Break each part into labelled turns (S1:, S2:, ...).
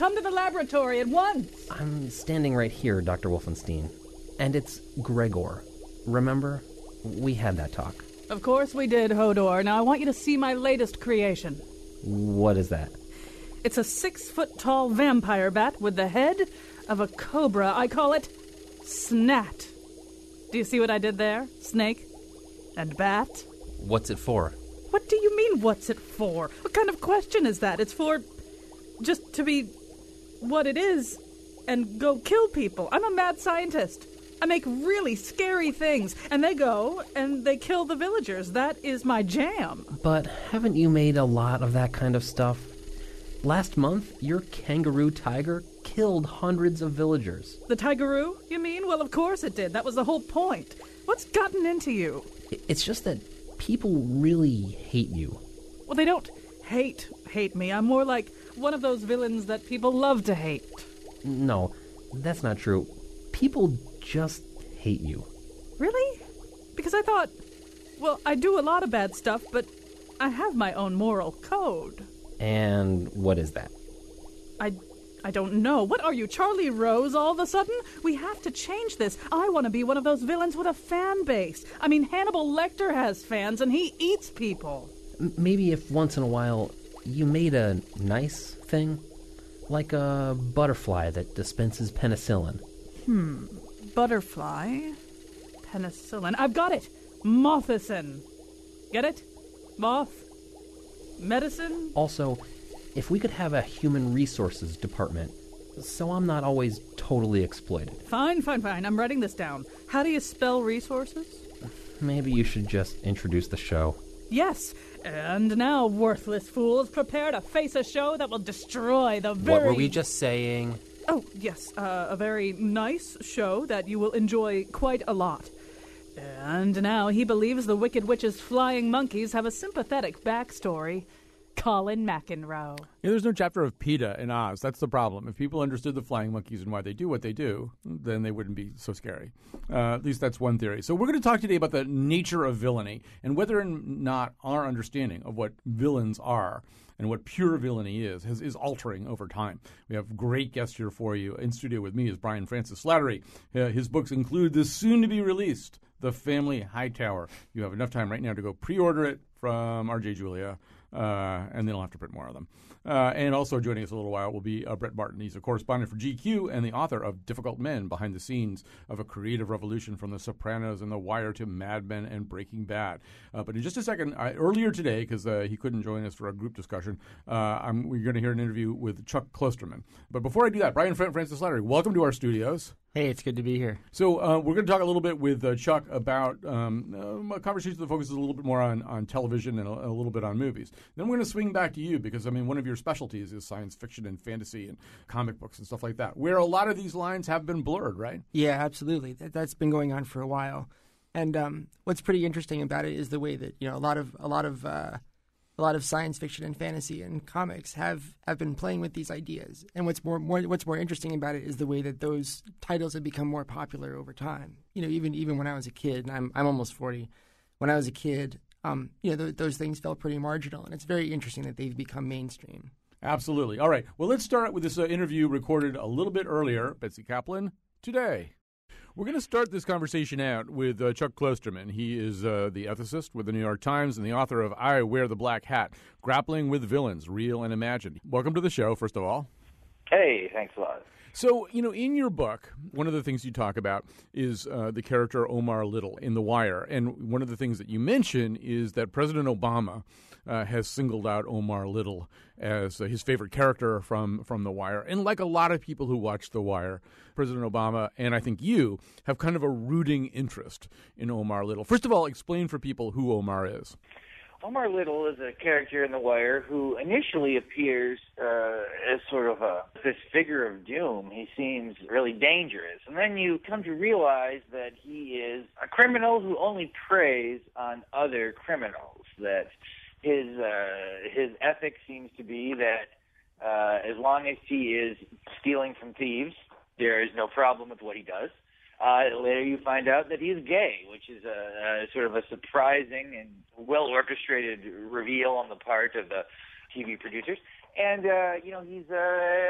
S1: come to the laboratory at once.
S2: I'm standing right here, Dr. Wolfenstein. And it's Gregor. Remember? We had that talk.
S1: Of course we did, Hodor. Now I want you to see my latest creation.
S2: What is that?
S1: It's a six foot tall vampire bat with the head of a cobra. I call it Snat. Do you see what I did there? Snake and bat.
S2: What's it for?
S1: What do you mean, what's it for? What kind of question is that? It's for just to be what it is and go kill people. I'm a mad scientist. I make really scary things, and they go and they kill the villagers. That is my jam.
S2: But haven't you made a lot of that kind of stuff? Last month, your kangaroo tiger killed hundreds of villagers.
S1: The tigeroo, you mean? Well, of course it did. That was the whole point. What's gotten into you?
S2: It's just that people really hate you.
S1: Well, they don't hate hate me. I'm more like one of those villains that people love to hate.
S2: No, that's not true. People just hate you.
S1: Really? Because I thought, well, I do a lot of bad stuff, but I have my own moral code.
S2: And what is that?
S1: I I don't know. What are you, Charlie Rose, all of a sudden? We have to change this. I want to be one of those villains with a fan base. I mean, Hannibal Lecter has fans, and he eats people.
S2: M- maybe if once in a while you made a nice thing, like a butterfly that dispenses penicillin.
S1: Hmm. Butterfly. Penicillin. I've got it. Mothicin. Get it? Moth. Medicine?
S2: Also, if we could have a human resources department, so I'm not always totally exploited.
S1: Fine, fine, fine. I'm writing this down. How do you spell resources?
S2: Maybe you should just introduce the show.
S1: Yes. And now, worthless fools, prepare to face a show that will destroy the very.
S3: What were we just saying?
S1: Oh, yes, uh, a very nice show that you will enjoy quite a lot. And now he believes the Wicked Witch's flying monkeys have a sympathetic backstory. Colin McEnroe.
S4: Yeah, there's no chapter of PETA in Oz. That's the problem. If people understood the flying monkeys and why they do what they do, then they wouldn't be so scary. Uh, at least that's one theory. So we're going to talk today about the nature of villainy and whether or not our understanding of what villains are and what pure villainy is, is, is altering over time. We have great guests here for you. In studio with me is Brian Francis Slattery. Uh, his books include the soon to be released The Family Hightower. You have enough time right now to go pre order it from RJ Julia uh, and then I'll have to print more of them. Uh, and also joining us a little while will be uh, Brett Martin. He's a correspondent for GQ and the author of Difficult Men Behind the Scenes of a Creative Revolution from The Sopranos and The Wire to Mad Men and Breaking Bad. Uh, but in just a second, I, earlier today, because uh, he couldn't join us for a group discussion, uh, we're going to hear an interview with Chuck Klosterman. But before I do that, Brian Francis Slattery, welcome to our studios.
S3: Hey, it's good to be here.
S4: So uh, we're going to talk a little bit with uh, Chuck about um, a conversation that focuses a little bit more on, on television and a, a, little bit on movies. Then we're going to swing back to you because I mean one of your specialties is science fiction and fantasy and comic books and stuff like that, where a lot of these lines have been blurred, right?
S5: Yeah, absolutely. That, has been going on for a while. And um, what's pretty interesting about it is the way that you know a lot of a lot of uh, a lot of science fiction and fantasy and comics have, have been playing with these ideas. And what's more, more what's more interesting about it is the way that those titles have become more popular over time. You know, even even when I was a kid, and I'm I'm almost forty. When I was a kid, um, you know, th- those things felt pretty marginal, and it's very interesting that they've become mainstream.
S4: Absolutely. All right. Well, let's start with this uh, interview recorded a little bit earlier. Betsy Kaplan today. We're going to start this conversation out with uh, Chuck Klosterman. He is uh, the ethicist with the New York Times and the author of I Wear the Black Hat Grappling with Villains, Real and Imagined. Welcome to the show, first of all.
S6: Hey, thanks a lot.
S4: So, you know, in your book, one of the things you talk about is uh, the character Omar Little in The Wire. And one of the things that you mention is that President Obama uh, has singled out Omar Little as uh, his favorite character from from The Wire. And like a lot of people who watch The Wire, President Obama and I think you have kind of a rooting interest in Omar Little. First of all, explain for people who Omar is.
S6: Omar Little is a character in The Wire who initially appears uh, as sort of a this figure of doom. He seems really dangerous, and then you come to realize that he is a criminal who only preys on other criminals. That his uh, his ethic seems to be that uh, as long as he is stealing from thieves, there is no problem with what he does. Uh, later, you find out that he's gay, which is a, a sort of a surprising and well orchestrated reveal on the part of the TV producers. And uh, you know, he's uh,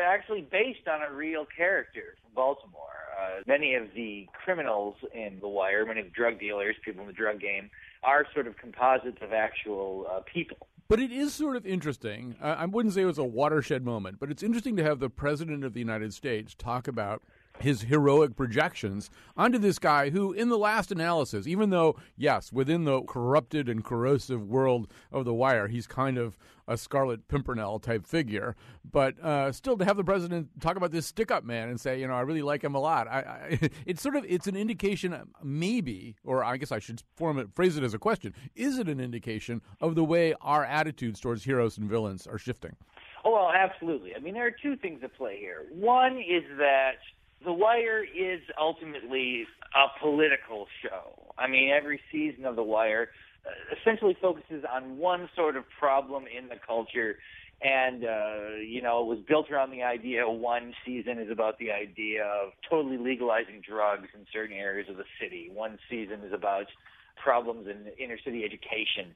S6: actually based on a real character from Baltimore. Uh, many of the criminals in The Wire, many of the drug dealers, people in the drug game, are sort of composites of actual uh, people.
S4: But it is sort of interesting. I wouldn't say it was a watershed moment, but it's interesting to have the President of the United States talk about his heroic projections onto this guy who, in the last analysis, even though, yes, within the corrupted and corrosive world of The Wire, he's kind of a Scarlet Pimpernel type figure, but uh, still to have the president talk about this stick up man and say, you know, I really like him a lot. I, I, it's sort of it's an indication, maybe, or I guess I should form it, phrase it as a question: Is it an indication of the way our attitudes towards heroes and villains are shifting?
S6: Oh, well, absolutely. I mean, there are two things at play here. One is that the Wire is ultimately a political show. I mean, every season of The Wire uh, essentially focuses on one sort of problem in the culture. And, uh, you know, it was built around the idea one season is about the idea of totally legalizing drugs in certain areas of the city. One season is about problems in inner city education.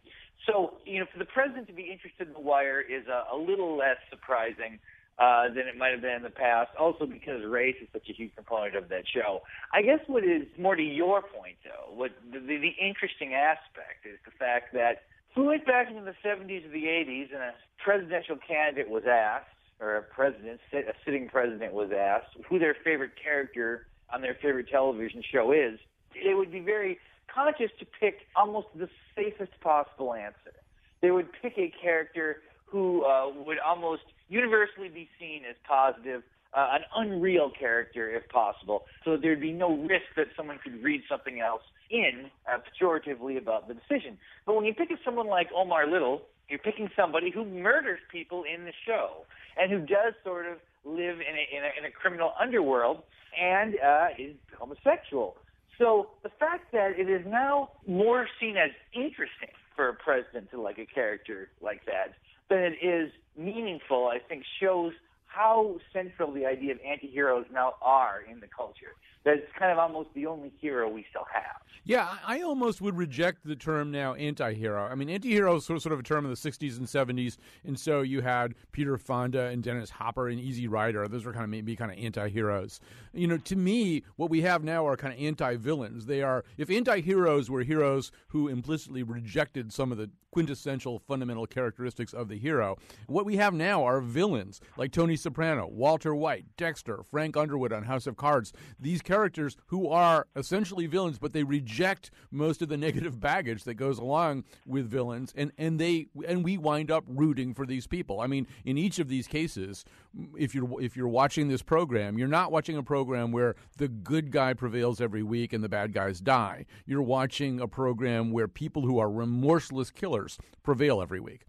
S6: So, you know, for the president to be interested in The Wire is a, a little less surprising uh, than it might have been in the past. Also because race is such a huge component of that show. I guess what is more to your point, though, what the, the, interesting aspect is the fact that we went back into the 70s or the 80s, and a presidential candidate was asked, or a president, a sitting president was asked, who their favorite character on their favorite television show is. They would be very conscious to pick almost the safest possible answer. They would pick a character who uh, would almost universally be seen as positive, uh, an unreal character if possible, so that there'd be no risk that someone could read something else in uh, pejoratively about the decision. But when you pick someone like Omar Little, you're picking somebody who murders people in the show and who does sort of live in a, in a, in a criminal underworld and uh, is homosexual. So the fact that it is now more seen as interesting for a president to like a character like that than it is meaningful, I think shows how central the idea of anti-heroes now are in the culture. That it's kind of almost the only hero we still have.
S4: Yeah, I almost would reject the term now anti-hero. I mean, anti-hero is sort of a term in the 60s and 70s, and so you had Peter Fonda and Dennis Hopper and Easy Rider. Those were kind of maybe kind of anti-heroes. You know, to me, what we have now are kind of anti-villains. They are, if anti-heroes were heroes who implicitly rejected some of the quintessential fundamental characteristics of the hero, what we have now are villains like Tony Soprano, Walter White, Dexter, Frank Underwood on House of Cards. These characters who are essentially villains, but they reject most of the negative baggage that goes along with villains, and, and they and we wind up rooting for these people. I mean, in each of these cases, if you're if you're watching this program, you're not watching a program where the good guy prevails every week and the bad guys die. You're watching a program where people who are remorseless killers prevail every week.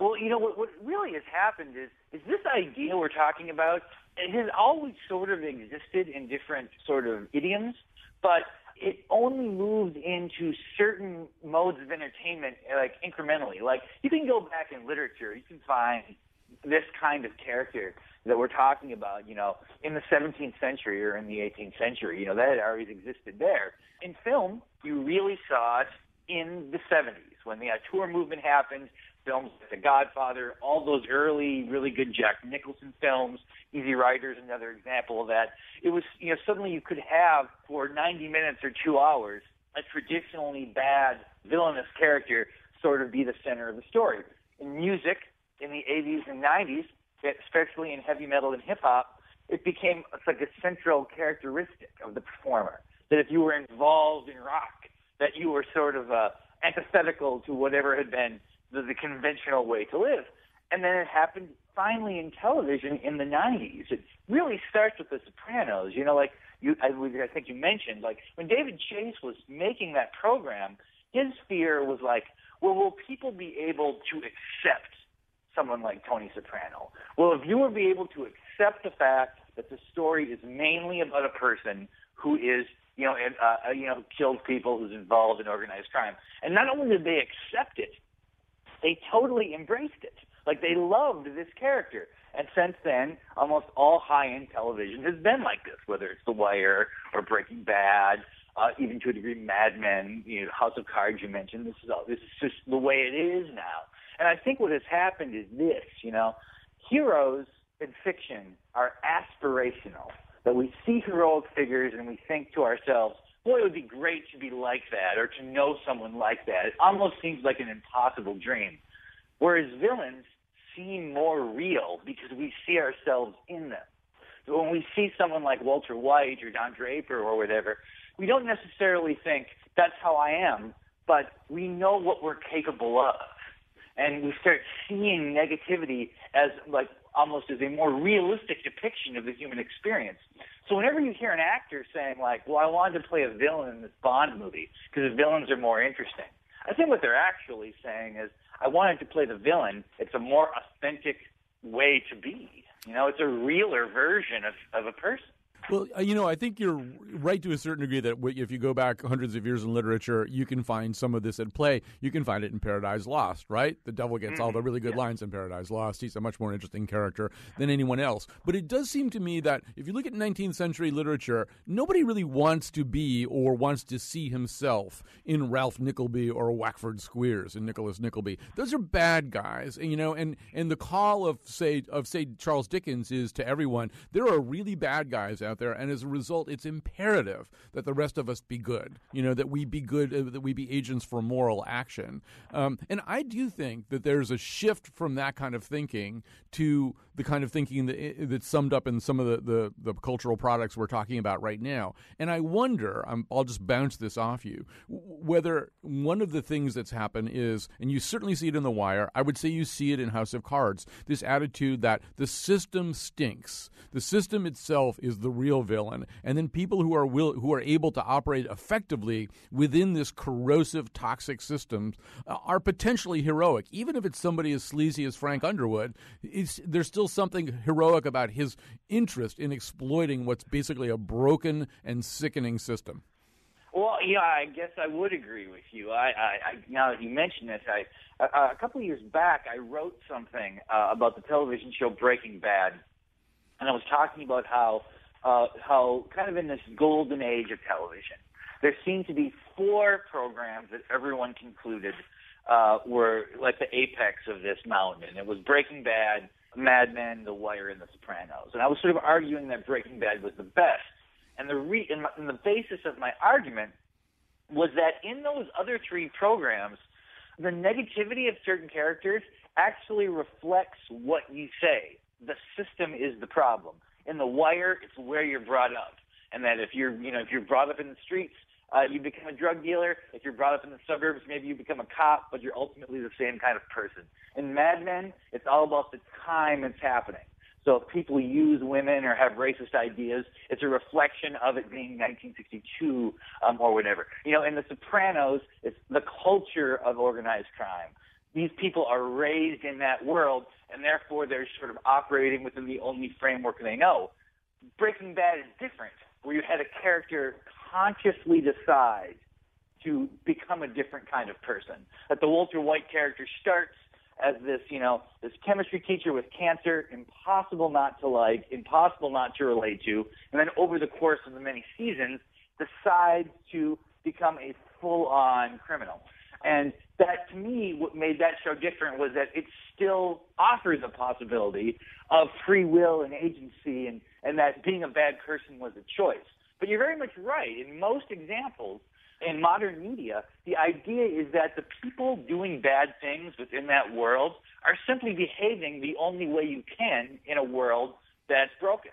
S6: Well, you know what, what really has happened is is this idea we're talking about. It has always sort of existed in different sort of idioms, but it only moved into certain modes of entertainment like incrementally. Like you can go back in literature, you can find this kind of character that we're talking about, you know, in the 17th century or in the 18th century, you know, that had always existed there. In film, you really saw it in the 70s when the auteur movement happened films like The Godfather, all those early, really good Jack Nicholson films. Easy Rider is another example of that. It was, you know, suddenly you could have for 90 minutes or two hours a traditionally bad villainous character sort of be the center of the story. In music, in the 80s and 90s, especially in heavy metal and hip hop, it became like a central characteristic of the performer. That if you were involved in rock, that you were sort of uh, antithetical to whatever had been the, the conventional way to live. And then it happened finally in television in the 90s. It really starts with The Sopranos. You know, like you, I, I think you mentioned, like when David Chase was making that program, his fear was like, well, will people be able to accept someone like Tony Soprano? Will a viewer be able to accept the fact that the story is mainly about a person who is, you know, uh, uh, you know, killed people, who's involved in organized crime? And not only did they accept it, they totally embraced it. Like they loved this character. And since then, almost all high-end television has been like this, whether it's The Wire or Breaking Bad, uh, even to a degree Mad Men, you know, House of Cards you mentioned. This is all, this is just the way it is now. And I think what has happened is this, you know, heroes in fiction are aspirational. That we see heroic figures and we think to ourselves, boy, it would be great to be like that or to know someone like that. It almost seems like an impossible dream. Whereas villains seem more real because we see ourselves in them. So when we see someone like Walter White or Don Draper or whatever, we don't necessarily think that's how I am, but we know what we're capable of. And we start seeing negativity as like almost as a more realistic depiction of the human experience. So whenever you hear an actor saying like, "Well, I wanted to play a villain in this Bond movie because villains are more interesting," I think what they're actually saying is, "I wanted to play the villain. It's a more authentic way to be. You know, it's a realer version of of a person."
S4: Well, uh, you know, I think you're right to a certain degree that if you go back hundreds of years in literature, you can find some of this at play. You can find it in Paradise Lost, right? The devil gets all the really good
S6: Yeah.
S4: lines in Paradise Lost. He's a much more interesting character than anyone else. But it does seem to me that if you look at 19th century literature, nobody really wants to be or wants to see himself in Ralph Nickleby or Wackford Squeers and Nicholas Nickleby. Those are bad guys, and, you know. And and the call of say of say Charles Dickens is to everyone: there are really bad guys out there, and as a result, it's imperative that the rest of us be good. You know, that we be good, uh, that we be agents for moral action. Um, and I do think that there's a shift from that kind of thinking to the kind of thinking that eh, that's summed up in some of the, the, the cultural products we're talking about right now. And I wonder, I'm, I'll just bounce this off you, whether one of the things that's happened is, and you certainly see it in The Wire, I would say you see it in House of Cards, this attitude that the system stinks. The system itself is the real villain, and then people who are will, who are able to operate effectively within this corrosive, toxic system uh, are potentially heroic. Even if it's somebody as sleazy as Frank Underwood, it's, there's still something heroic about his interest in exploiting what's basically a broken and sickening system.
S6: Well, yeah, I guess I would agree with you. I, I, I now that you mention it, I a, a couple of years back I wrote something uh, about the television show Breaking Bad, and I was talking about how uh, how kind of in this golden age of television, there seemed to be four programs that everyone concluded uh, were like the apex of this mountain. It was Breaking Bad, Mad Men, The Wire, and The Sopranos. And I was sort of arguing that Breaking Bad was the best. And the re- and, my, and the basis of my argument was that in those other three programs, the negativity of certain characters actually reflects what you say. The system is the problem. In The Wire, it's where you're brought up, and that if you're, you know, if you're brought up in the streets, uh, you become a drug dealer. If you're brought up in the suburbs, maybe you become a cop, but you're ultimately the same kind of person. In Mad Men, it's all about the time it's happening. So if people use women or have racist ideas, it's a reflection of it being 1962 um, or whatever. You know, in The Sopranos, it's the culture of organized crime. These people are raised in that world, and therefore they're sort of operating within the only framework they know. Breaking Bad is different, where you had a character consciously decide to become a different kind of person. That the Walter White character starts as this, you know, this chemistry teacher with cancer, impossible not to like, impossible not to relate to, and then over the course of the many seasons, decides to become a full-on criminal. And that, to me, what made that show different was that it still offers a possibility of free will and agency, and, and that being a bad person was a choice. But you're very much right. In most examples, in modern media, the idea is that the people doing bad things within that world are simply behaving the only way you can in a world that's broken.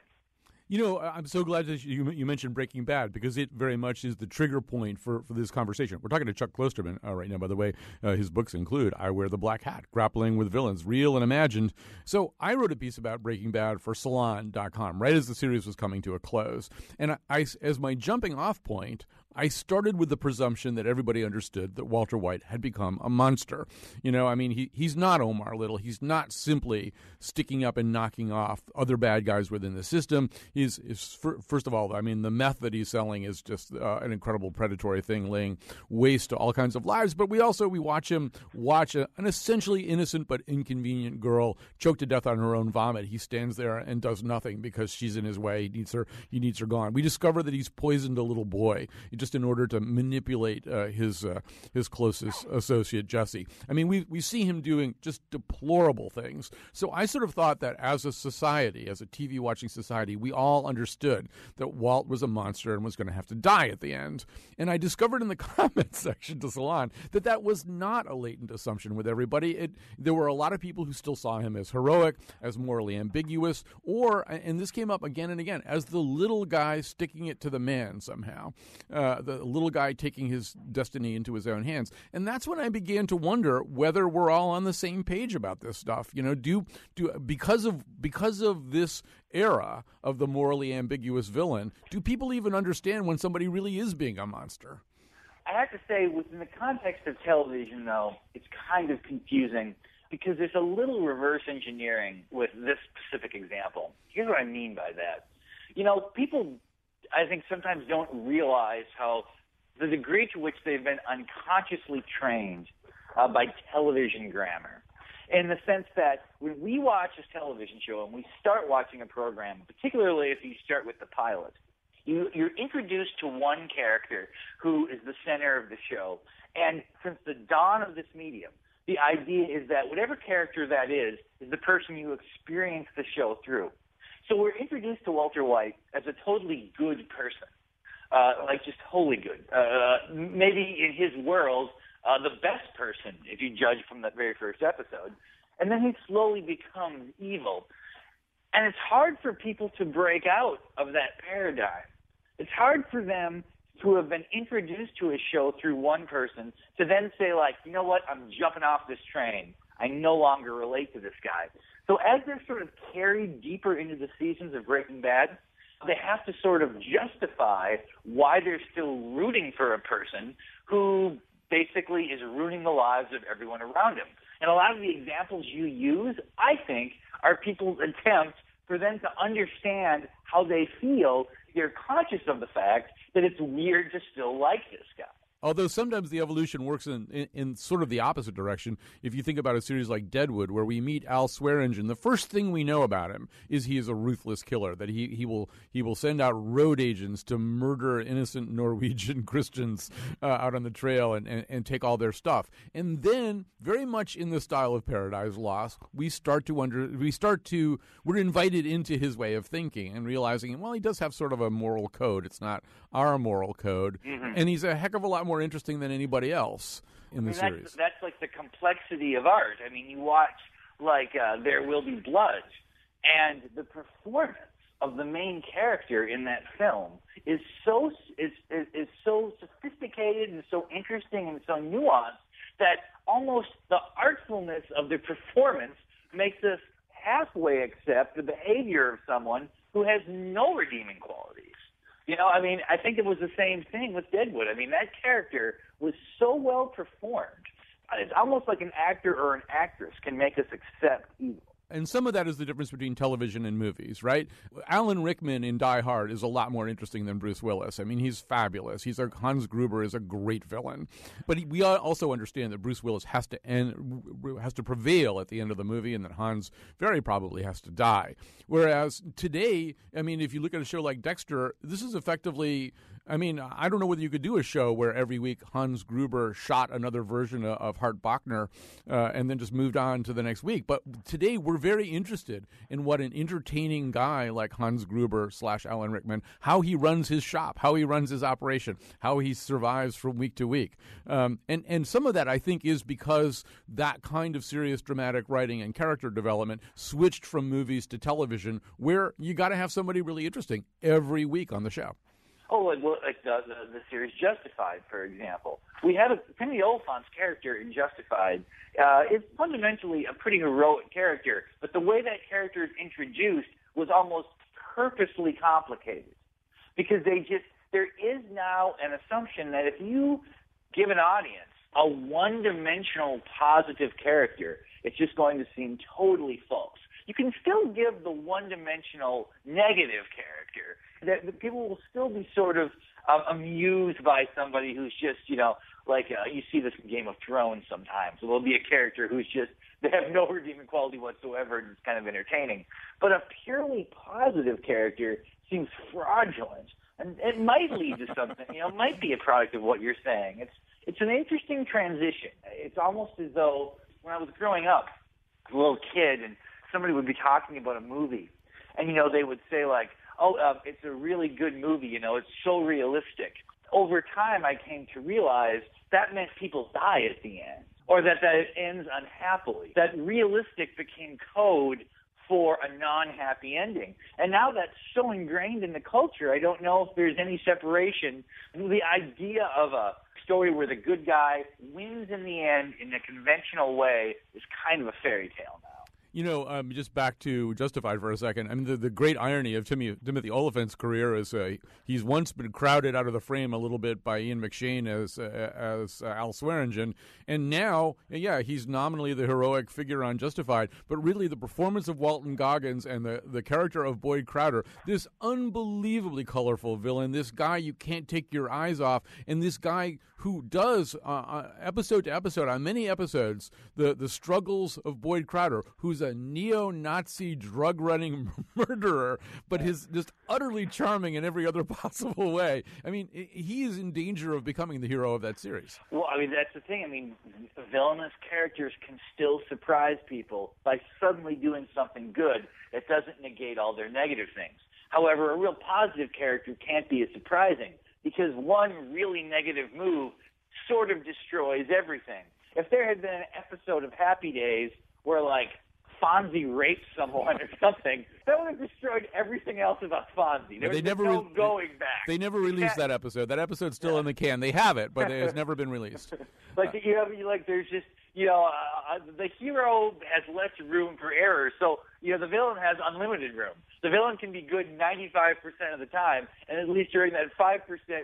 S4: You know, I'm so glad that you, you mentioned Breaking Bad because it very much is the trigger point for, for this conversation. We're talking to Chuck Klosterman uh, right now, by the way. Uh, his books include I Wear the Black Hat, Grappling with Villains, Real and Imagined. So I wrote a piece about Breaking Bad for Salon.com right as the series was coming to a close. And I, I- as my jumping off point, I started with the presumption that everybody understood that Walter White had become a monster. You know, I mean, he, he's not Omar Little. He's not simply sticking up and knocking off other bad guys within the system. He's, is, first of all, I mean, the meth that he's selling is just uh, an incredible predatory thing, laying waste to all kinds of lives. But we also we watch him watch a, an essentially innocent but inconvenient girl choked to death on her own vomit. He stands there and does nothing because she's in his way. He needs her. He needs her gone. We discover that he's poisoned a little boy just in order to manipulate uh, his uh, his closest associate Jesse. I mean, we we see him doing just deplorable things. So I sort of thought that as a society, as a TV watching society, we all understood that Walt was a monster and was going to have to die at the end. And I discovered in the comments section to Salon that that was not a latent assumption with everybody. It there were a lot of people who still saw him as heroic, as morally ambiguous, or and this came up again and again as the little guy sticking it to the man somehow, uh, Uh, the little guy taking his destiny into his own hands. And that's when I began to wonder whether we're all on the same page about this stuff. You know, do do because of because of this era of the morally ambiguous villain, do people even understand when somebody really is being a monster?
S6: I have to say, within the context of television, though, it's kind of confusing because there's a little reverse engineering with this specific example. Here's what I mean by that. You know, people, I think, sometimes don't realize how the degree to which they've been unconsciously trained uh, by television grammar. In the sense that when we watch a television show and we start watching a program, particularly if you start with the pilot, you, you're introduced to one character who is the center of the show. And since the dawn of this medium, the idea is that whatever character that is, is the person you experience the show through. So we're introduced to Walter White as a totally good person, uh, like just wholly good. Uh, maybe in his world, uh, the best person, if you judge from that very first episode. And then he slowly becomes evil. And it's hard for people to break out of that paradigm. It's hard for them to have been introduced to a show through one person to then say like, you know what, I'm jumping off this train. I no longer relate to this guy. So as they're sort of carried deeper into the seasons of Breaking Bad, they have to sort of justify why they're still rooting for a person who basically is ruining the lives of everyone around him. And a lot of the examples you use, I think, are people's attempts for them to understand how they feel. They're conscious of the fact that it's weird to still like this guy.
S4: Although sometimes the evolution works in, in, in, sort of the opposite direction. If you think about a series like Deadwood, where we meet Al Swearingen, the first thing we know about him is he is a ruthless killer. That he, he will he will send out road agents to murder innocent Norwegian Christians uh, out on the trail and, and, and take all their stuff. And then, very much in the style of Paradise Lost, we start to under we start to we're invited into his way of thinking and realizing, well, he does have sort of a moral code. It's not our moral code,
S6: mm-hmm.
S4: and he's a heck of a lot more interesting than anybody else in the
S6: I mean,
S4: series.
S6: That's, that's like the complexity of art. I mean, you watch like uh, There Will Be Blood, and the performance of the main character in that film is so is, is is so sophisticated and so interesting and so nuanced that almost the artfulness of the performance makes us halfway accept the behavior of someone who has no redeeming qualities. You know, I mean, I think it was the same thing with Deadwood. I mean, that character was so well performed. It's almost like an actor or an actress can make us accept evil.
S4: And some of that is the difference between television and movies, right? Alan Rickman in Die Hard is a lot more interesting than Bruce Willis. I mean, he's fabulous. He's a Hans Gruber is a great villain, but he, we also understand that Bruce Willis has to end, has to prevail at the end of the movie, and that Hans very probably has to die. Whereas today, I mean, if you look at a show like Dexter, this is effectively I mean, I don't know whether you could do a show where every week Hans Gruber shot another version of Hart Bochner uh, and then just moved on to the next week. But today we're very interested in what an entertaining guy like Hans Gruber slash Alan Rickman, how he runs his shop, how he runs his operation, how he survives from week to week. Um, and, and some of that, I think, is because that kind of serious dramatic writing and character development switched from movies to television, where you got to have somebody really interesting every week on the show.
S6: Oh, like, like the, the the series Justified, for example. We have a Timothy Olyphant's character in Justified uh, is fundamentally a pretty heroic character, but the way that character is introduced was almost purposely complicated because they just there is now an assumption that if you give an audience a one-dimensional positive character, it's just going to seem totally false. You can still give the one-dimensional negative character that the people will still be sort of um, amused by somebody who's just, you know, like uh, you see this in Game of Thrones sometimes. There'll be a character who's just they have no redeeming quality whatsoever and it's kind of entertaining. But a purely positive character seems fraudulent. And it might lead to something, you know, it might be a product of what you're saying. It's it's an interesting transition. It's almost as though when I was growing up, a little kid, and somebody would be talking about a movie, and you know they would say like, "Oh, uh, it's a really good movie," you know, it's so realistic. Over time, I came to realize that meant people die at the end, or that that it ends unhappily. That realistic became code for a non-happy ending. And now that's so ingrained in the culture, I don't know if there's any separation. The idea of a story where the good guy wins in the end in a conventional way is kind of a fairy tale now.
S4: You know, um, just back to Justified for a second. I mean, the, the great irony of Timmy, Timothy Olyphant's career is uh, he's once been crowded out of the frame a little bit by Ian McShane as uh, as uh, Al Swearingen, and now, yeah, he's nominally the heroic figure on Justified, but really the performance of Walton Goggins and the the character of Boyd Crowder, this unbelievably colorful villain, this guy you can't take your eyes off, and this guy who does uh, uh episode to episode on many episodes the the struggles of Boyd Crowder, who's a neo-Nazi drug-running murderer, but is just utterly charming in every other possible way. I mean, he is in danger of becoming the hero of that series.
S6: Well, I mean that's the thing. I mean, villainous characters can still surprise people by suddenly doing something good that doesn't negate all their negative things. However, a real positive character can't be as surprising because one really negative move sort of destroys everything. If there had been an episode of Happy Days where like Fonzie raped someone or something, that would have destroyed everything else about Fonzie. There
S4: they never
S6: no
S4: re-
S6: going back.
S4: They never released that episode. That episode's still
S6: Yeah.
S4: in the can. They have it, but it has never been released.
S6: like you have like there's just you know uh, uh, the hero has less room for error, so you know the villain has unlimited room. The villain can be good 95% of the time, and at least during that 5%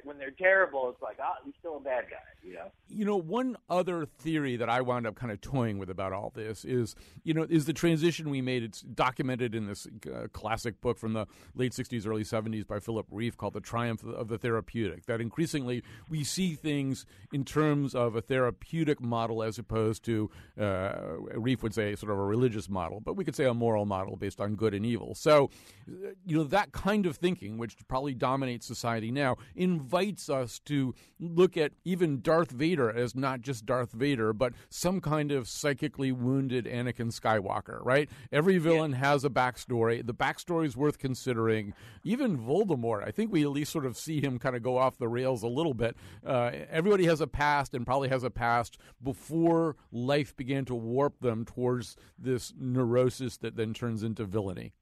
S6: when they're terrible, it's like, ah, he's still a bad guy, you know?
S4: You know, one other theory that I wound up kind of toying with about all this is, you know, is the transition we made. It's documented in this uh, classic book from the late 60s, early 70s by Philip Rieff called The Triumph of the Therapeutic. That increasingly we see things in terms of a therapeutic model as opposed to, uh, Rieff would say, sort of a religious model, but we could say a moral model based on good and evil. So, uh, you know, that kind of thinking, which probably dominates society now, invites us to look at even Darth Vader as not just Darth Vader, but some kind of psychically wounded Anakin Skywalker, right? Every villain has a backstory. The backstory is worth considering. Even Voldemort, I think we at least sort of see him kind of go off the rails a little bit. Uh, everybody has a past and probably has a past before life began to warp them towards this neurosis that then turns into villainy.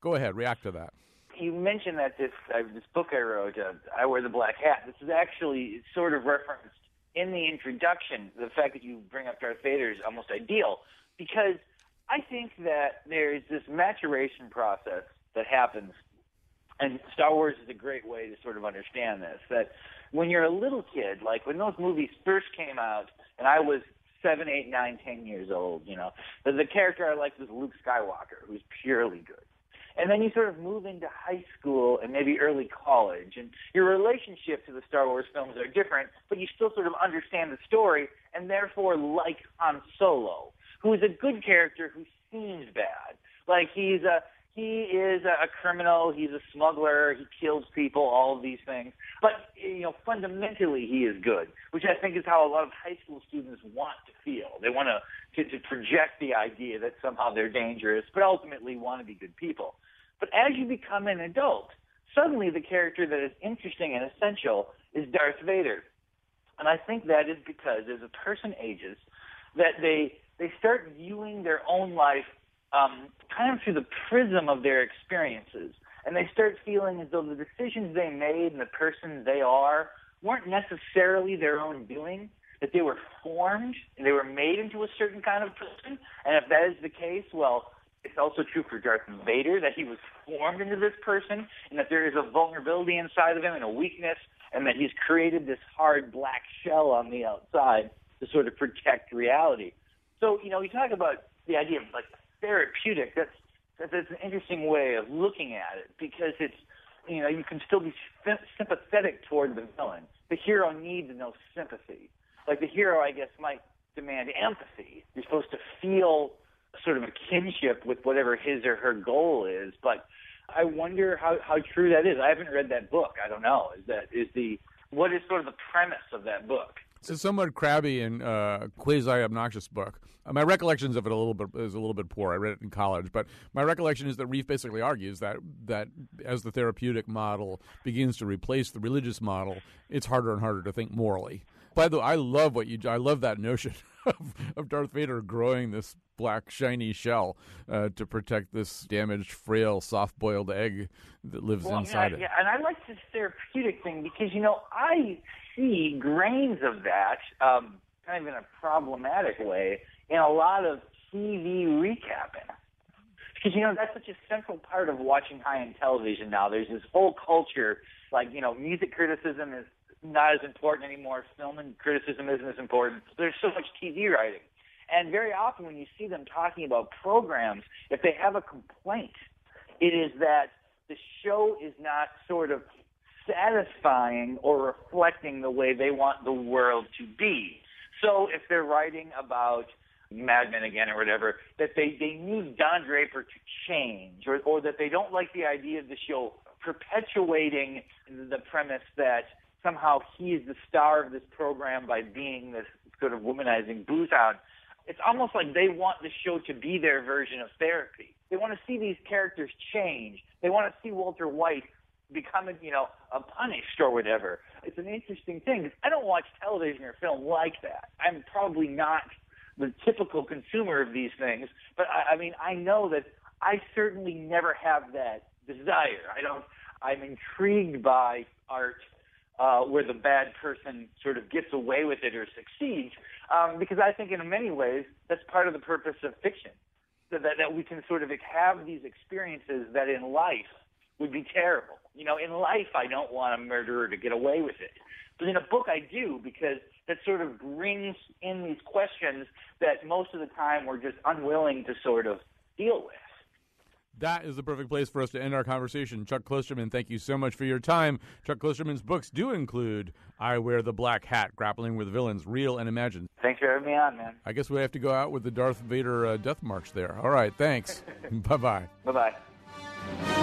S4: Go ahead, react to that.
S6: You mentioned that this uh, this book I wrote, uh, I wear the black hat. This is actually sort of referenced in the introduction. The fact that you bring up Darth Vader is almost ideal because I think that there's this maturation process that happens, and Star Wars is a great way to sort of understand this. That when you're a little kid, like when those movies first came out, and I was seven, eight, nine, ten years old, you know, the, the character I liked was Luke Skywalker, who's purely good. And then you sort of move into high school and maybe early college, and your relationship to the Star Wars films are different, but you still sort of understand the story, and therefore like Han Solo, who is a good character who seems bad. Like he's a he is a, criminal, he's a smuggler, he kills people, all of these things. But you know, fundamentally he is good, which I think is how a lot of high school students want to feel. They want to, to to project the idea that somehow they're dangerous, but ultimately want to be good people. But as you become an adult, suddenly the character that is interesting and essential is Darth Vader. And I think that is because as a person ages, that they they start viewing their own life um, kind of through the prism of their experiences, and they start feeling as though the decisions they made and the person they are weren't necessarily their own doing, that they were formed and they were made into a certain kind of person. And if that is the case, well, it's also true for Darth Vader that he was formed into this person and that there is a vulnerability inside of him and a weakness and that he's created this hard black shell on the outside to sort of protect reality. So, you know, you talk about the idea of like therapeutic, that's that's an interesting way of looking at it because it's you know, you can still be sympathetic toward the villain. The hero needs no sympathy. Like the hero, I guess, might demand empathy. You're supposed to feel sort of a kinship with whatever his or her goal is. But I wonder how how true that is. I haven't read that book. I don't know. Is that is the what is sort of the premise of that book?
S4: It's a somewhat crabby and uh, quasi obnoxious book. Uh, my recollections of it a little bit is a little bit poor. I read it in college, but my recollection is that Rieff basically argues that that as the therapeutic model begins to replace the religious model, it's harder and harder to think morally. By the way, I love what you. I love that notion of, of Darth Vader growing this black shiny shell uh, to protect this damaged, frail, soft-boiled egg that lives
S6: well,
S4: inside
S6: yeah,
S4: it.
S6: Yeah, and I like this therapeutic thing because you know I see grains of that, um, kind of in a problematic way, in a lot of TV recapping. Because you know that's such a central part of watching high-end television now. There's this whole culture, like you know, music criticism is not as important anymore. Film and criticism isn't as important. There's so much TV writing. And very often when you see them talking about programs, if they have a complaint, it is that the show is not sort of satisfying or reflecting the way they want the world to be. So if they're writing about Mad Men again or whatever, that they, they need Don Draper to change or, or that they don't like the idea of the show perpetuating the premise that somehow he is the star of this program by being this sort of womanizing booze hound. It's almost like they want the show to be their version of therapy. They want to see these characters change. They want to see Walter White becoming, you know, a punished or whatever. It's an interesting thing. I don't watch television or film like that. I'm probably not the typical consumer of these things, but I, I mean, I know that I certainly never have that desire. I don't. I'm intrigued by art uh, where the bad person sort of gets away with it or succeeds, um, because I think in many ways that's part of the purpose of fiction, so that, that we can sort of have these experiences that in life would be terrible. You know, in life I don't want a murderer to get away with it, but in a book I do because that sort of brings in these questions that most of the time we're just unwilling to sort of deal with.
S4: That is the perfect place for us to end our conversation. Chuck Klosterman, thank you so much for your time. Chuck Klosterman's books do include I Wear the Black Hat, Grappling with Villains, Real and Imagined.
S6: Thanks for having me on, man.
S4: I guess we have to go out with the Darth Vader uh, death march there. All right, thanks. bye bye.
S6: Bye bye.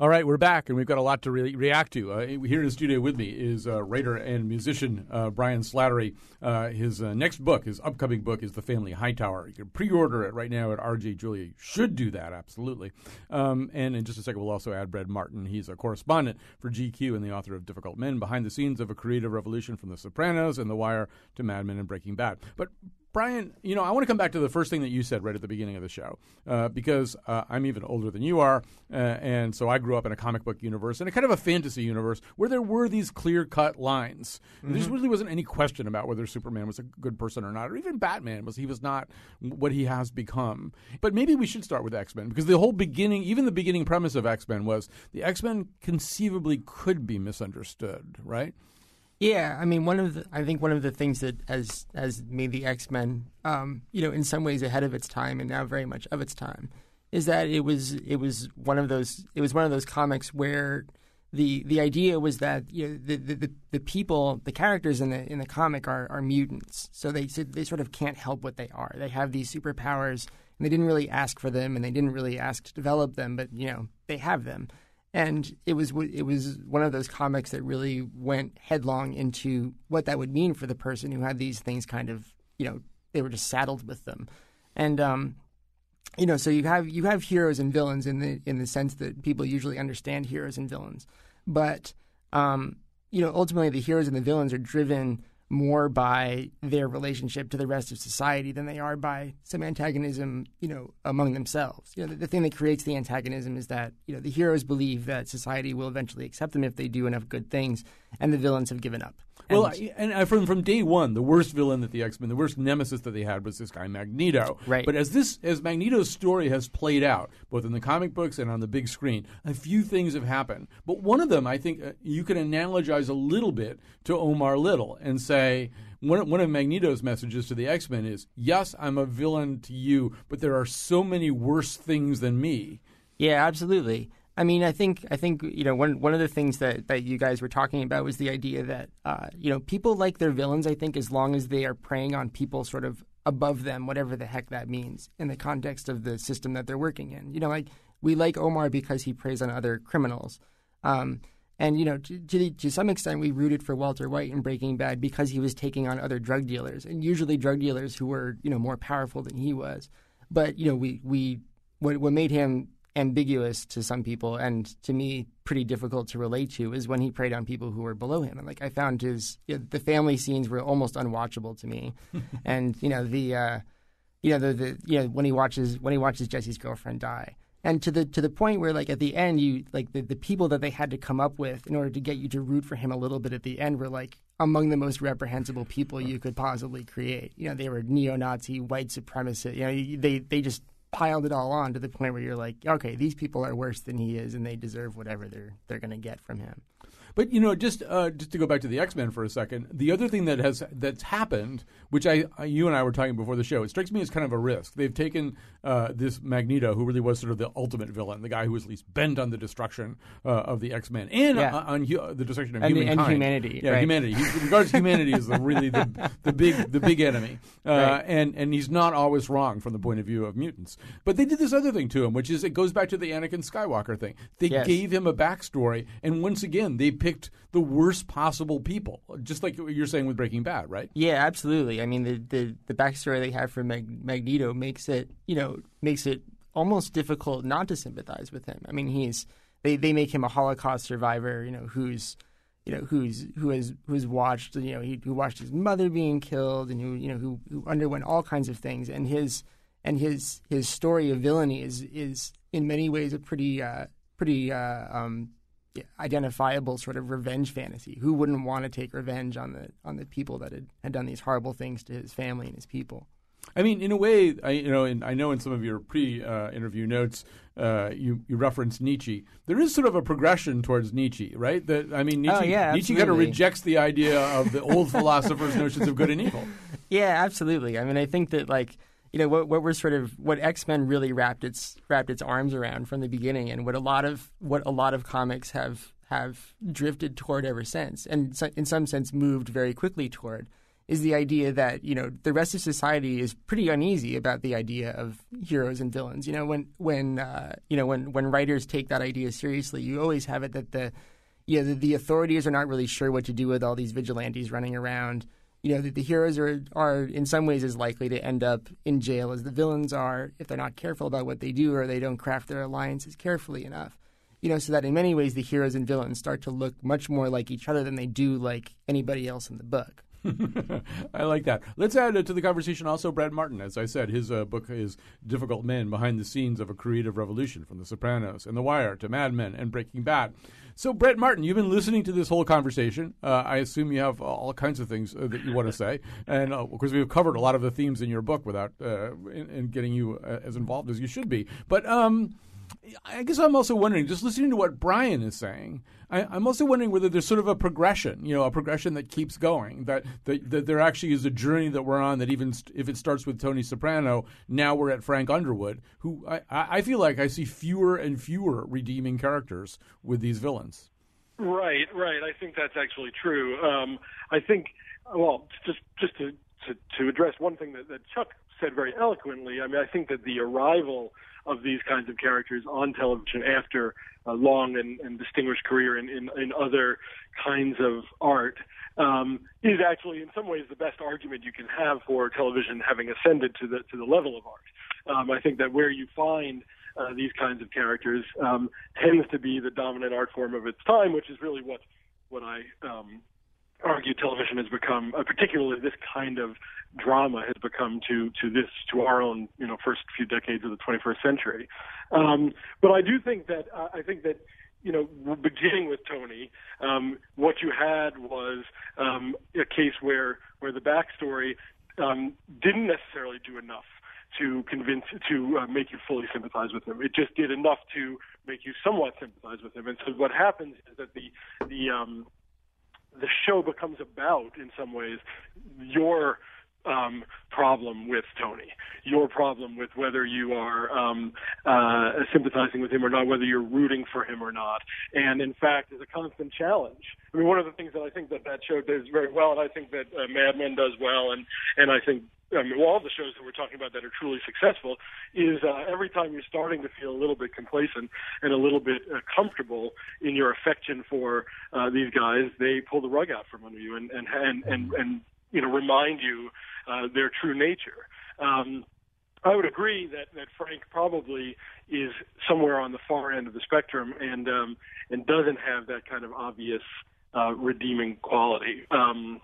S4: All right, we're back, and we've got a lot to re- react to. Uh, here in the studio with me is uh, writer and musician uh, Brian Slattery. Uh, his uh, next book, his upcoming book, is The Family Hightower. You can pre-order it right now at RJ Julia. You should do that, absolutely. Um, and in just a second, we'll also add Brad Martin. He's a correspondent for GQ and the author of Difficult Men, behind the scenes of a creative revolution from The Sopranos and The Wire to Mad Men and Breaking Bad. But Brian, you know, I want to come back to the first thing that you said right at the beginning of the show, uh, because uh, I'm even older than you are, uh, and so I grew up in a comic book universe and a kind of a fantasy universe where there were these clear cut lines. Mm-hmm. There just really wasn't any question about whether Superman was a good person or not, or even Batman was he was not what he has become. But maybe we should start with X Men because the whole beginning, even the beginning premise of X Men was the X Men conceivably could be misunderstood, right?
S5: Yeah, I mean, one of the I think one of the things that has has made the X Men, um, you know, in some ways ahead of its time and now very much of its time, is that it was it was one of those it was one of those comics where the the idea was that you know the, the, the people the characters in the in the comic are, are mutants, so they they sort of can't help what they are. They have these superpowers, and they didn't really ask for them, and they didn't really ask to develop them, but you know they have them and it was it was one of those comics that really went headlong into what that would mean for the person who had these things kind of you know they were just saddled with them, and um, you know so you have you have heroes and villains in the in the sense that people usually understand heroes and villains, but um, you know, ultimately the heroes and the villains are driven more by their relationship to the rest of society than they are by some antagonism, you know, among themselves. You know, the, the, thing that creates the antagonism is that, you know, the heroes believe that society will eventually accept them if they do enough good things, and the villains have given up.
S4: Well, and, and from from day one, the worst villain that the X Men, the worst nemesis that they had was this guy Magneto.
S5: Right.
S4: But as this as Magneto's story has played out, both in the comic books and on the big screen, a few things have happened. But one of them, I think, uh, you can analogize a little bit to Omar Little and say. One, one of Magneto's messages to the X Men is, "Yes, I'm a villain to you, but there are so many worse things than me."
S5: Yeah, absolutely. I mean, I think I think you know one one of the things that, that you guys were talking about was the idea that uh, you know people like their villains. I think as long as they are preying on people sort of above them, whatever the heck that means, in the context of the system that they're working in. You know, like we like Omar because he preys on other criminals. Um, and you know, to, to, to some extent, we rooted for Walter White in Breaking Bad because he was taking on other drug dealers, and usually drug dealers who were you know more powerful than he was. But you know, we we what, what made him ambiguous to some people and to me pretty difficult to relate to is when he preyed on people who were below him. And like i found his you know, the family scenes were almost unwatchable to me. And you know the uh you know the, the you know when he watches when he watches jesse's girlfriend die. And to the to the point where like at the end you like the, the people that they had to come up with in order to get you to root for him a little bit at the end were like among the most reprehensible people you could possibly create. You know they were neo-nazi white supremacist you know they they just piled it all on to the point where you're like, okay, these people are worse than he is, and they deserve whatever they're they're going to get from him.
S4: But you know, just uh, just to go back to the X Men for a second, the other thing that has that's happened, which I you and I were talking before the show, it strikes me as kind of a risk. They've taken uh, this Magneto, who really was sort of the ultimate villain, the guy who was least bent on the destruction uh, of the X Men and
S5: Yeah.
S4: on, the destruction of
S5: And
S4: humankind
S5: and humanity,
S4: Yeah,
S5: right.
S4: humanity. He regards humanity as the, really the, the big the big enemy, uh,
S5: Right.
S4: and and he's not always wrong from the point of view of mutants. But they did this other thing to him, which is it goes back to the Anakin Skywalker thing. They
S5: Yes.
S4: gave him a backstory, and once again, they picked the worst possible people, just like you're saying with Breaking Bad, right?
S5: Yeah, absolutely. I mean, the the, the backstory they have for Mag- Magneto makes it you know makes it almost difficult not to sympathize with him. I mean, he's they, they make him a Holocaust survivor, you know, who's you know who's who has who's watched you know he, who watched his mother being killed and who you know who, who underwent all kinds of things and his and his his story of villainy is is in many ways a pretty uh, pretty uh, um, identifiable sort of revenge fantasy. Who wouldn't want to take revenge on the on the people that had, had done these horrible things to his family and his people?
S4: I mean, in a way, I you know, in, I know in some of your pre-interview notes, uh, you you reference Nietzsche. There is sort of a progression towards Nietzsche, right? That I mean, Nietzsche,
S5: Oh, yeah,
S4: Nietzsche kind of rejects the idea of the old philosophers' notions of good and evil.
S5: Yeah, absolutely. I mean, I think that like you know what what we're sort of what X Men really wrapped its wrapped its arms around from the beginning, and what a lot of what a lot of comics have have drifted toward ever since, and so, in some sense moved very quickly toward, is the idea that you know the rest of society is pretty uneasy about the idea of heroes and villains. You know, when when uh, you know when when writers take that idea seriously, you always have it that the yeah, the, the authorities are not really sure what to do with all these vigilantes running around. You know, that the heroes are are in some ways as likely to end up in jail as the villains are if they're not careful about what they do or they don't craft their alliances carefully enough. You know, so that in many ways the heroes and villains start to look much more like each other than they do like anybody else in the book.
S4: I like that. Let's add uh, to the conversation also Brett Martin. As I said, his uh, book is Difficult Men Behind the Scenes of a Creative Revolution from The Sopranos and The Wire to Mad Men and Breaking Bad. So, Brett Martin, you've been listening to this whole conversation. Uh, I assume you have all kinds of things uh, that you want to say. And uh, of course, we've covered a lot of the themes in your book without uh, in, in getting you uh, as involved as you should be. But um, I guess I'm also wondering, just listening to what Brian is saying, I, I'm also wondering whether there's sort of a progression, you know, a progression that keeps going. That that, that there actually is a journey that we're on. That even st- if it starts with Tony Soprano, now we're at Frank Underwood, who I, I I feel like I see fewer and fewer redeeming characters with these villains.
S7: Right, right. I think that's actually true. Um, I think, well, just just to, to to address one thing that, that Chuck said very eloquently. I mean, I think that the arrival of these kinds of characters on television after a long and, and distinguished career in, in, in other kinds of art um, is actually, in some ways, the best argument you can have for television having ascended to the to the level of art. Um, I think that where you find uh, these kinds of characters um, tends to be the dominant art form of its time, which is really what what I um, argue television has become, uh, particularly this kind of drama has become to to this to our own you know first few decades of the 21st century. Um, but I do think that uh, I think that you know beginning with Tony, um, what you had was um, a case where where the backstory um, didn't necessarily do enough to convince to uh, make you fully sympathize with him. It just did enough to make you somewhat sympathize with him. And so what happens is that the the um, the show becomes about in some ways your um, problem with Tony, your problem with whether you are um, uh, sympathizing with him or not, whether you're rooting for him or not, and in fact, is a constant challenge. I mean, one of the things that I think that that show does very well, and I think that uh, Mad Men does well, and and I think I mean, all the shows that we're talking about that are truly successful is uh, every time you're starting to feel a little bit complacent and a little bit uh, comfortable in your affection for uh, these guys, they pull the rug out from under you and and and and, and you know remind you uh, their true nature. Um, I would agree that, that Frank probably is somewhere on the far end of the spectrum and um, and doesn't have that kind of obvious uh, redeeming quality. Um,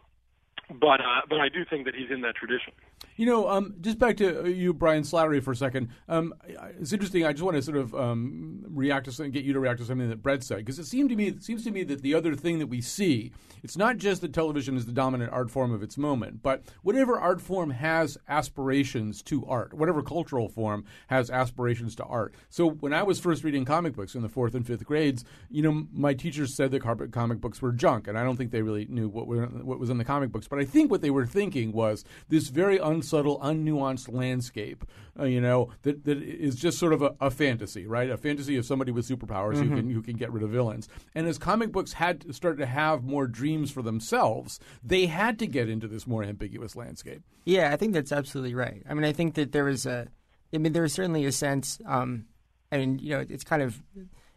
S7: but uh, but I do think that he's in that tradition.
S4: You know, um, just back to you, Brian Slattery, for a second. Um, it's interesting. I just want to sort of um, react to something, get you to react to something that Brett said, because it seemed to me, it seems to me that the other thing that we see, it's not just that television is the dominant art form of its moment, but whatever art form has aspirations to art, whatever cultural form has aspirations to art. So when I was first reading comic books in the fourth and fifth grades, you know, my teachers said that comic books were junk, and I don't think they really knew what, were, what was in the comic books. But I think what they were thinking was this very unsubtle, unnuanced landscape, uh, you know, that, that is just sort of a, a, fantasy, right? A fantasy of somebody with superpowers mm-hmm. who can who can get rid of villains. And as comic books had to start to have more dreams for themselves, they had to get into this more ambiguous landscape.
S5: Yeah, I think that's absolutely right. I mean, I think that there was a, I mean, there was certainly a sense. Um, I mean, you know, it's kind of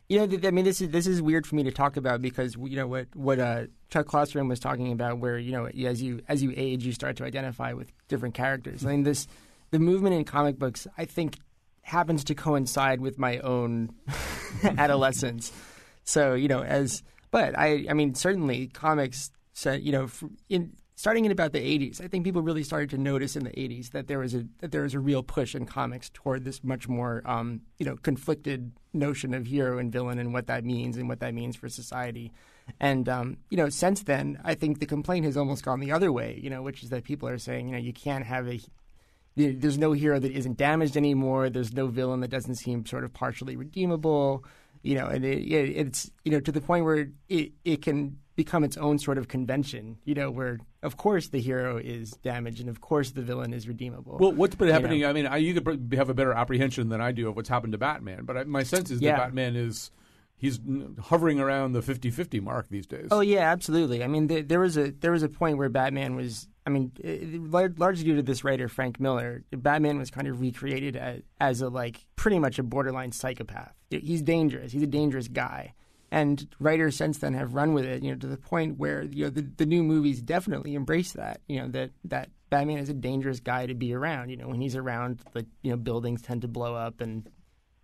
S5: you know, I mean, this is this is weird for me to talk about because you know what what uh, Chuck Klosterman was talking about, where you know as you as you age, you start to identify with different characters. I mean, this the movement in comic books, I think, happens to coincide with my own adolescence. So you know, as but I I mean, certainly comics, you know, in starting in about the 80s, I think people really started to notice in the 80s that there was a that there was a real push in comics toward this much more um, you know conflicted notion of hero and villain and what that means and what that means for society. And um, you know, since then, I think the complaint has almost gone the other way. You know, which is that people are saying, you know, you can't have a there's no hero that isn't damaged anymore. There's no villain that doesn't seem sort of partially redeemable. You know, and it, it, it's you know to the point where it, it can become its own sort of convention, you know, where of course the hero is damaged and of course the villain is redeemable.
S4: Well, what's been happening? You know? I mean, I, you could have a better apprehension than I do of what's happened to Batman, but I, my sense is yeah. that Batman is he's hovering around the 50-50 mark these days.
S5: Oh yeah, absolutely. I mean, there, there was a there was a point where Batman was. I mean, eh, it, largely due to this writer Frank Miller, Batman was kind of recreated as, as a like pretty much a borderline psychopath. He's dangerous. He's a dangerous guy and writers since then have run with it, you know, to the point where you know the, the new movies definitely embrace that. You know that that Batman is a dangerous guy to be around. You know, when he's around, the you know buildings tend to blow up and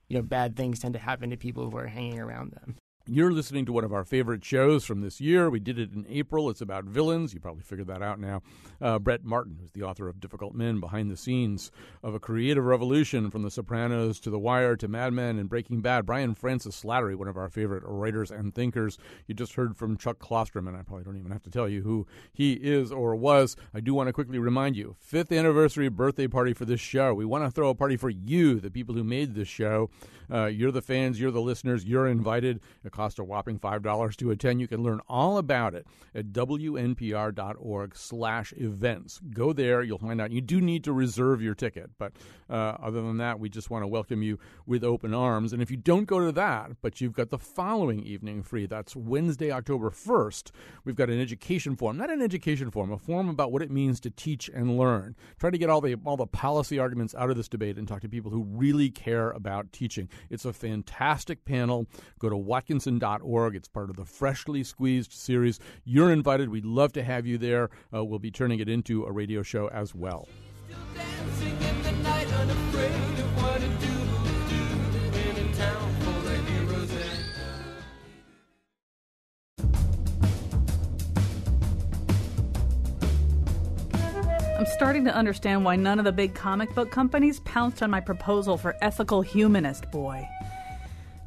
S5: you know bad things tend to happen to people who are hanging around them.
S4: You're listening to one of our favorite shows from this year. We did it in April. It's about villains. You probably figured that out now. Uh, Brett Martin, who's the author of Difficult Men, behind the scenes of a creative revolution from The Sopranos to The Wire to Mad Men and Breaking Bad. Brian Francis Slattery, one of our favorite writers and thinkers. You just heard from Chuck Klosterman. I probably don't even have to tell you who he is or was. I do want to quickly remind you fifth anniversary birthday party for this show. We want to throw a party for you, the people who made this show. Uh, you're the fans, you're the listeners, you're invited. It costs a whopping $5 to attend. You can learn all about it at wnpr.org slash events. Go there, you'll find out. You do need to reserve your ticket, but uh, other than that, we just want to welcome you with open arms. And if you don't go to that, but you've got the following evening free, that's Wednesday, October 1st, we've got an education forum, not an education forum, a forum about what it means to teach and learn. Try to get all the all the policy arguments out of this debate and talk to people who really care about teaching. It's a fantastic panel. Go to watkinson.org. It's part of the Freshly Squeezed series. You're invited. We'd love to have you there. Uh, we'll be turning it into a radio show as well.
S1: Starting to understand why none of the big comic book companies pounced on my proposal for ethical humanist boy.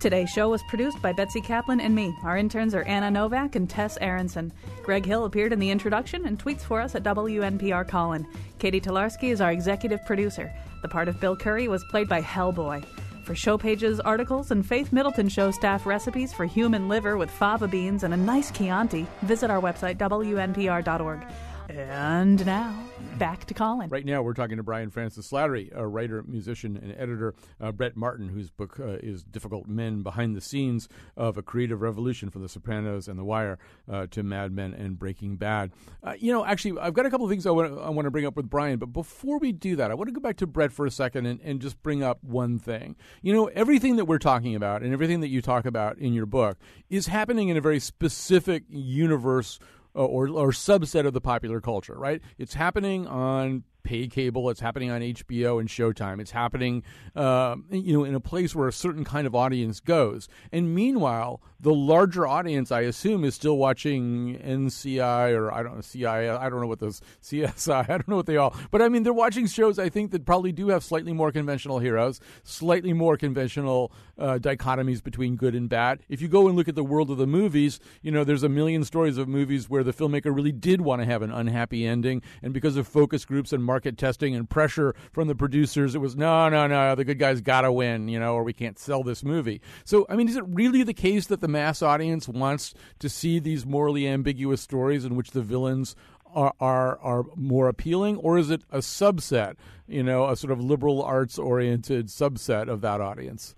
S1: Today's show was produced by Betsy Kaplan and me. Our interns are Anna Novak and Tess Aronson. Greg Hill appeared in the introduction and tweets for us at WNPR Colin. Katie Tolarski is our executive producer. The part of Bill Curry was played by Hellboy. For show pages, articles, and Faith Middleton Show staff recipes for human liver with fava beans and a nice Chianti, visit our website, WNPR.org. And now, back to Colin.
S4: Right now, we're talking to Brian Francis Slattery, a writer, musician, and editor. Uh, Brett Martin, whose book uh, is Difficult Men Behind the Scenes of a Creative Revolution from The Sopranos and The Wire uh, to Mad Men and Breaking Bad. Uh, you know, actually, I've got a couple of things I want, I to bring up with Brian, but before we do that, I want to go back to Brett for a second and, and just bring up one thing. You know, everything that we're talking about and everything that you talk about in your book is happening in a very specific universe Uh, or, or subset of the popular culture, right? It's happening on pay cable. It's happening on HBO and Showtime. It's happening, uh, you know, in a place where a certain kind of audience goes. And meanwhile, the larger audience, I assume, is still watching NCI or I don't know CI. I don't know what those CSI. I don't know what they all. But I mean, they're watching shows. I think that probably do have slightly more conventional heroes, slightly more conventional uh, dichotomies between good and bad. If you go and look at the world of the movies, you know, there's a million stories of movies where the filmmaker really did want to have an unhappy ending, and because of focus groups and market testing and pressure from the producers, it was no, no, no, the good guys got to win, you know, or we can't sell this movie. So, I mean, is it really the case that the mass audience wants to see these morally ambiguous stories in which the villains are, are are more appealing, or is it a subset, you know, a sort of liberal arts oriented subset of that audience?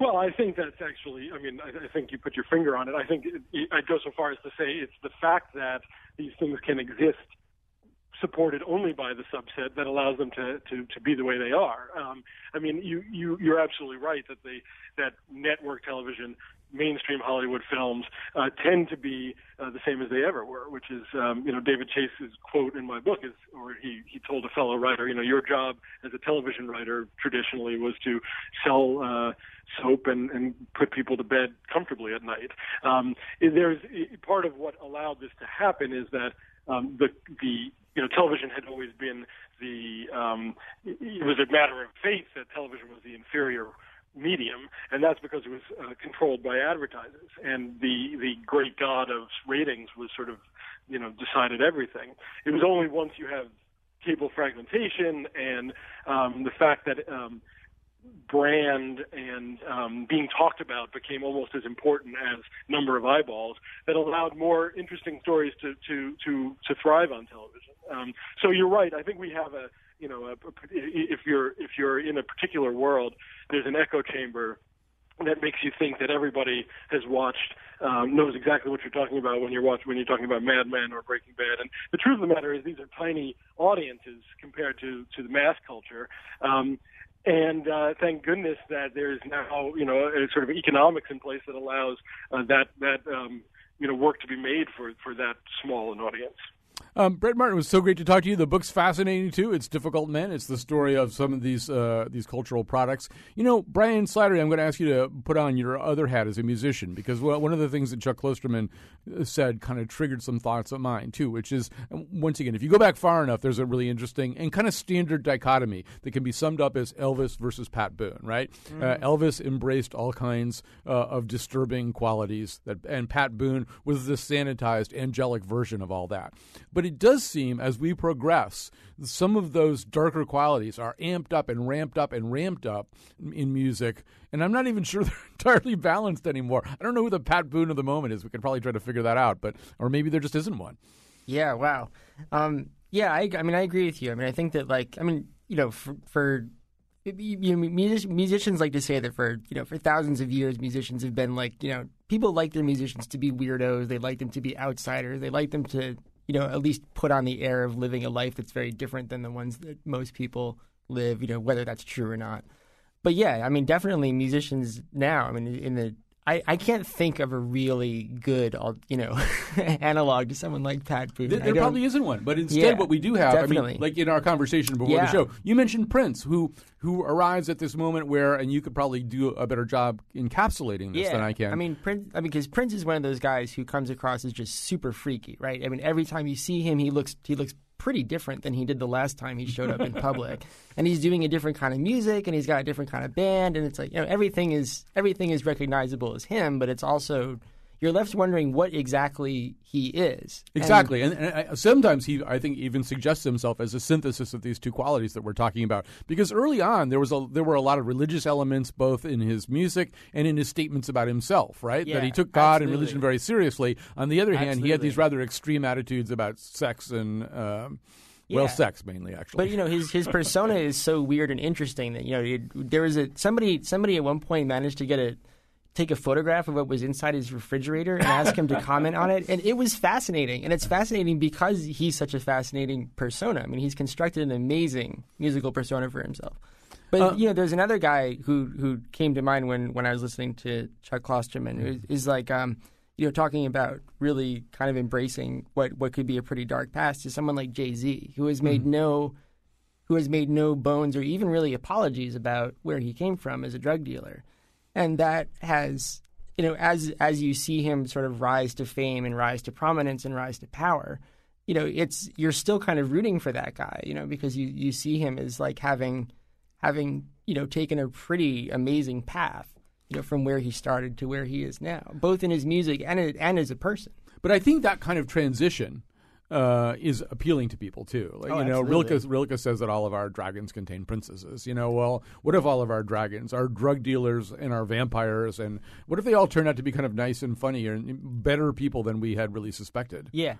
S7: Well, I think that's actually. I mean, I, I think you put your finger on it. I think it, it, I'd go so far as to say it's the fact that these things can exist supported only by the subset that allows them to, to, to be the way they are. Um, I mean, you, you, you're absolutely right that the, that network television, mainstream Hollywood films uh, tend to be uh, the same as they ever were, which is, um, you know, David Chase's quote in my book is, or he, he told a fellow writer, you know, your job as a television writer traditionally was to sell, uh, soap and, and put people to bed comfortably at night. Um, there's part of what allowed this to happen is that um, the the you know television had always been the um, it was a matter of faith that television was the inferior medium, and that's because it was uh, controlled by advertisers, and the the great god of ratings was sort of you know decided everything. It was only once you have cable fragmentation and um, the fact that um, brand and um, being talked about became almost as important as number of eyeballs that allowed more interesting stories to to to to thrive on television. Um, so you're right. I think we have a you know a, a, if you're if you're in a particular world, there's an echo chamber that makes you think that everybody has watched um, knows exactly what you're talking about when you're watching when you're talking about Mad Men or Breaking Bad. And the truth of the matter is, these are tiny audiences compared to to the mass culture. Um, and uh, thank goodness that there's now, you know, a sort of economics in place that allows uh, that that um, you know work to be made for for that small an audience.
S4: Um, Brett Martin, it was so great to talk to you. The book's fascinating too. It's difficult men. It's the story of some of these uh, these cultural products. You know, Brian Slattery, I'm going to ask you to put on your other hat as a musician because one of the things that Chuck Klosterman uh, said kind of triggered some thoughts of mine too, which is once again, if you go back far enough, there's a really interesting and kind of standard dichotomy that can be summed up as Elvis versus Pat Boone. Right? Mm. Uh, Elvis embraced all kinds uh, of disturbing qualities that, and Pat Boone was the sanitized, angelic version of all that. But it does seem as we progress, some of those darker qualities are amped up and ramped up and ramped up in music. And I'm not even sure they're entirely balanced anymore. I don't know who the Pat Boone of the moment is. We could probably try to figure that out, but or maybe there just isn't one.
S5: Yeah. Wow. Um, yeah. I, I mean, I agree with you. I mean, I think that like, I mean, you know, for, for you know, music, musicians like to say that for you know for thousands of years, musicians have been like you know people like their musicians to be weirdos. They like them to be outsiders. They like them to you know, at least put on the air of living a life that's very different than the ones that most people live, you know, whether that's true or not. But yeah, I mean, definitely musicians now, I mean, in the I, I can't think of a really good, you know, analog to someone like Pat Boone.
S4: There, there probably isn't one, but instead, yeah, what we do have,
S5: definitely.
S4: I mean, like in our conversation before
S5: yeah.
S4: the show, you mentioned Prince, who who arrives at this moment where, and you could probably do a better job encapsulating this
S5: yeah.
S4: than I can.
S5: I mean, Prince. I mean, because Prince is one of those guys who comes across as just super freaky, right? I mean, every time you see him, he looks he looks pretty different than he did the last time he showed up in public. And he's doing a different kind of music and he's got a different kind of band and it's like, you know, everything is everything is recognizable as him, but it's also you're left wondering what exactly he is.
S4: Exactly, and, and I, sometimes he, I think, even suggests himself as a synthesis of these two qualities that we're talking about. Because early on, there was a there were a lot of religious elements both in his music and in his statements about himself. Right,
S5: Yeah,
S4: that he took God and religion very seriously. On the other hand, he had these rather extreme attitudes about sex and. Um, well, sex mainly, actually.
S5: But you know his his persona is so weird and interesting that you know it, there was a somebody somebody at one point managed to get a take a photograph of what was inside his refrigerator and ask him to comment on it and it was fascinating and it's fascinating because he's such a fascinating persona. I mean he's constructed an amazing musical persona for himself. But
S4: Uh,
S5: you know there's another guy who who came to mind when when I was listening to Chuck Klosterman who is like um you know, talking about really kind of embracing what, what could be a pretty dark past is someone like Jay Z, who has made no who has made no bones or even really apologies about where he came from as a drug dealer. And that has you know, as as you see him sort of rise to fame and rise to prominence and rise to power, you know, it's you're still kind of rooting for that guy, you know, because you, you see him as like having having, you know, taken a pretty amazing path, you know, from where he started to where he is now, both in his music and and as a person.
S4: But I think that kind of transition uh, is appealing to people too. Like,
S5: Oh,
S4: you know. Rilke, Rilke says that all of our dragons contain princesses. You know, well, what if all of our dragons are drug dealers and are vampires? And what if they all turn out to be kind of nice and funny and better people than we had really suspected?
S5: Yeah.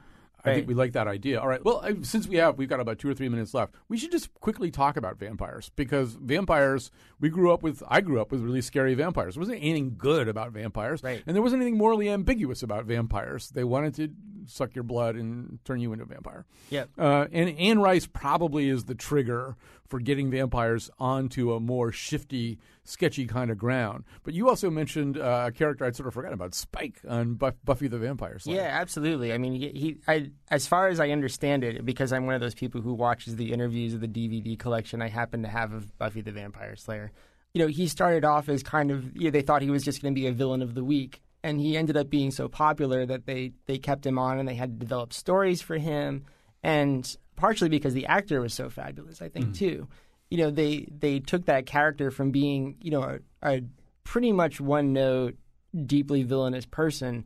S4: I think we like that idea. All right. Well, since we have, we've got about two or three minutes left. We should just quickly talk about vampires because vampires. We grew up with. I grew up with really scary vampires. There wasn't anything good about vampires,
S5: Right.
S4: and there wasn't anything morally ambiguous about vampires. They wanted to suck your blood and turn you into a vampire.
S5: Yeah.
S4: Uh, and Anne Rice probably is the trigger for getting vampires onto a more shifty, sketchy kind of ground. But you also mentioned uh, a character I'd sort of forgotten about, Spike on Buff- Buffy the Vampire Slayer.
S5: Yeah, absolutely. I mean, he, he, I, as far as I understand it, because I'm one of those people who watches the interviews of the DVD collection I happen to have of Buffy the Vampire Slayer. You know, he started off as kind of, you know, they thought he was just going to be a villain of the week. And he ended up being so popular that they, they kept him on and they had to develop stories for him. And partially because the actor was so fabulous, I think, mm. too. You know, they, they took that character from being, you know, a, a pretty much one note, deeply villainous person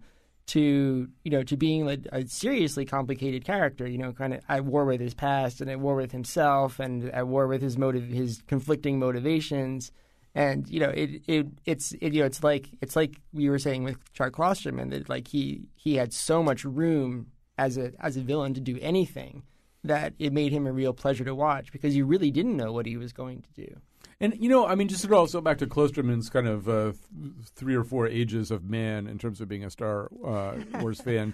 S5: to you know to being a, a seriously complicated character. You know, kind of at war with his past and at war with himself and at war with his motive, his conflicting motivations. And you know, it, it it's it, you know it's like it's like we were saying with Chuck Klosterman that like he he had so much room as a as a villain to do anything that it made him a real pleasure to watch because you really didn't know what he was going to do.
S4: And you know, I mean, just to also back to Klosterman's kind of uh, th- three or four ages of man in terms of being a Star uh, Wars fan.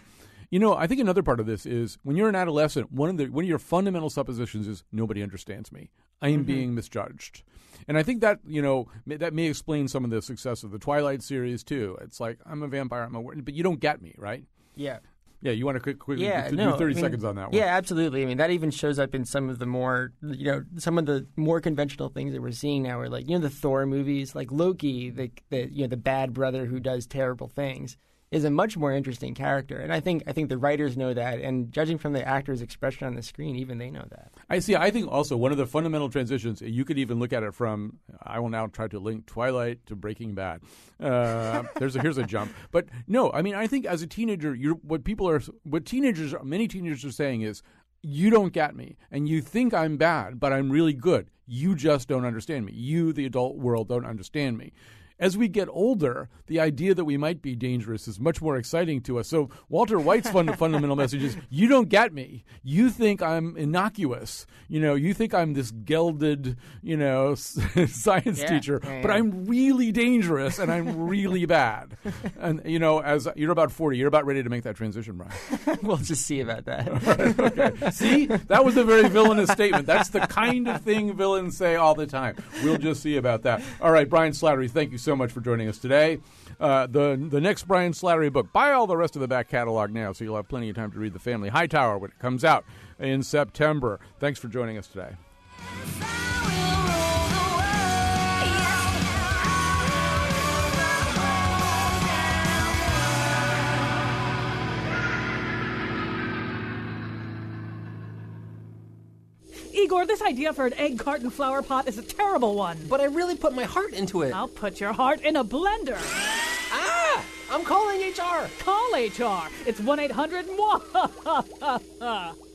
S4: You know, I think another part of this is when you're an adolescent, one of the one of your fundamental suppositions is nobody understands me. I am being misjudged, and I think that you know may, that may explain some of the success of the Twilight series too. It's like I'm a vampire, I'm a but you don't get me, right?
S5: Yeah.
S4: Yeah, you want to quick, quickly
S5: yeah,
S4: do
S5: no,
S4: 30
S5: I mean,
S4: seconds on that one.
S5: Yeah, absolutely. I mean, that even shows up in some of the more, you know, some of the more conventional things that we're seeing now. Are like, you know, the Thor movies, like Loki, the, the you know the bad brother who does terrible things, is a much more interesting character. And I think I think the writers know that, and judging from the actor's expression on the screen, even they know that.
S4: I see. I think also one of the fundamental transitions, you could even look at it from, I will now try to link Twilight to Breaking Bad. Uh, there's a, here's a jump. But no, I mean, I think as a teenager, you're, what people are, what teenagers, many teenagers are saying is, you don't get me, and you think I'm bad, but I'm really good. You just don't understand me. You, the adult world, don't understand me. As we get older, the idea that we might be dangerous is much more exciting to us. So Walter White's fun, fundamental message is: you don't get me. You think I'm innocuous. You know, you think I'm this gelded, you know, science
S5: Yeah,
S4: teacher,
S5: yeah,
S4: but
S5: yeah.
S4: I'm really dangerous and I'm really bad. And you know, as you're about forty, you're about ready to make that transition, Brian.
S5: we'll just see about that.
S4: okay. See, that was a very villainous statement. That's the kind of thing villains say all the time. We'll just see about that. All right, Brian Slattery, thank you so much for joining us today. Uh, the the next Brian Slattery book, buy all the rest of the back catalog now, so you'll have plenty of time to read the Family Hightower when it comes out in September. Thanks for joining us today.
S1: Igor, this idea for an egg carton flower pot is a terrible one.
S2: But I really put my heart into it.
S1: I'll put your heart in a blender.
S2: Ah! I'm calling HR.
S1: Call HR. It's 1 800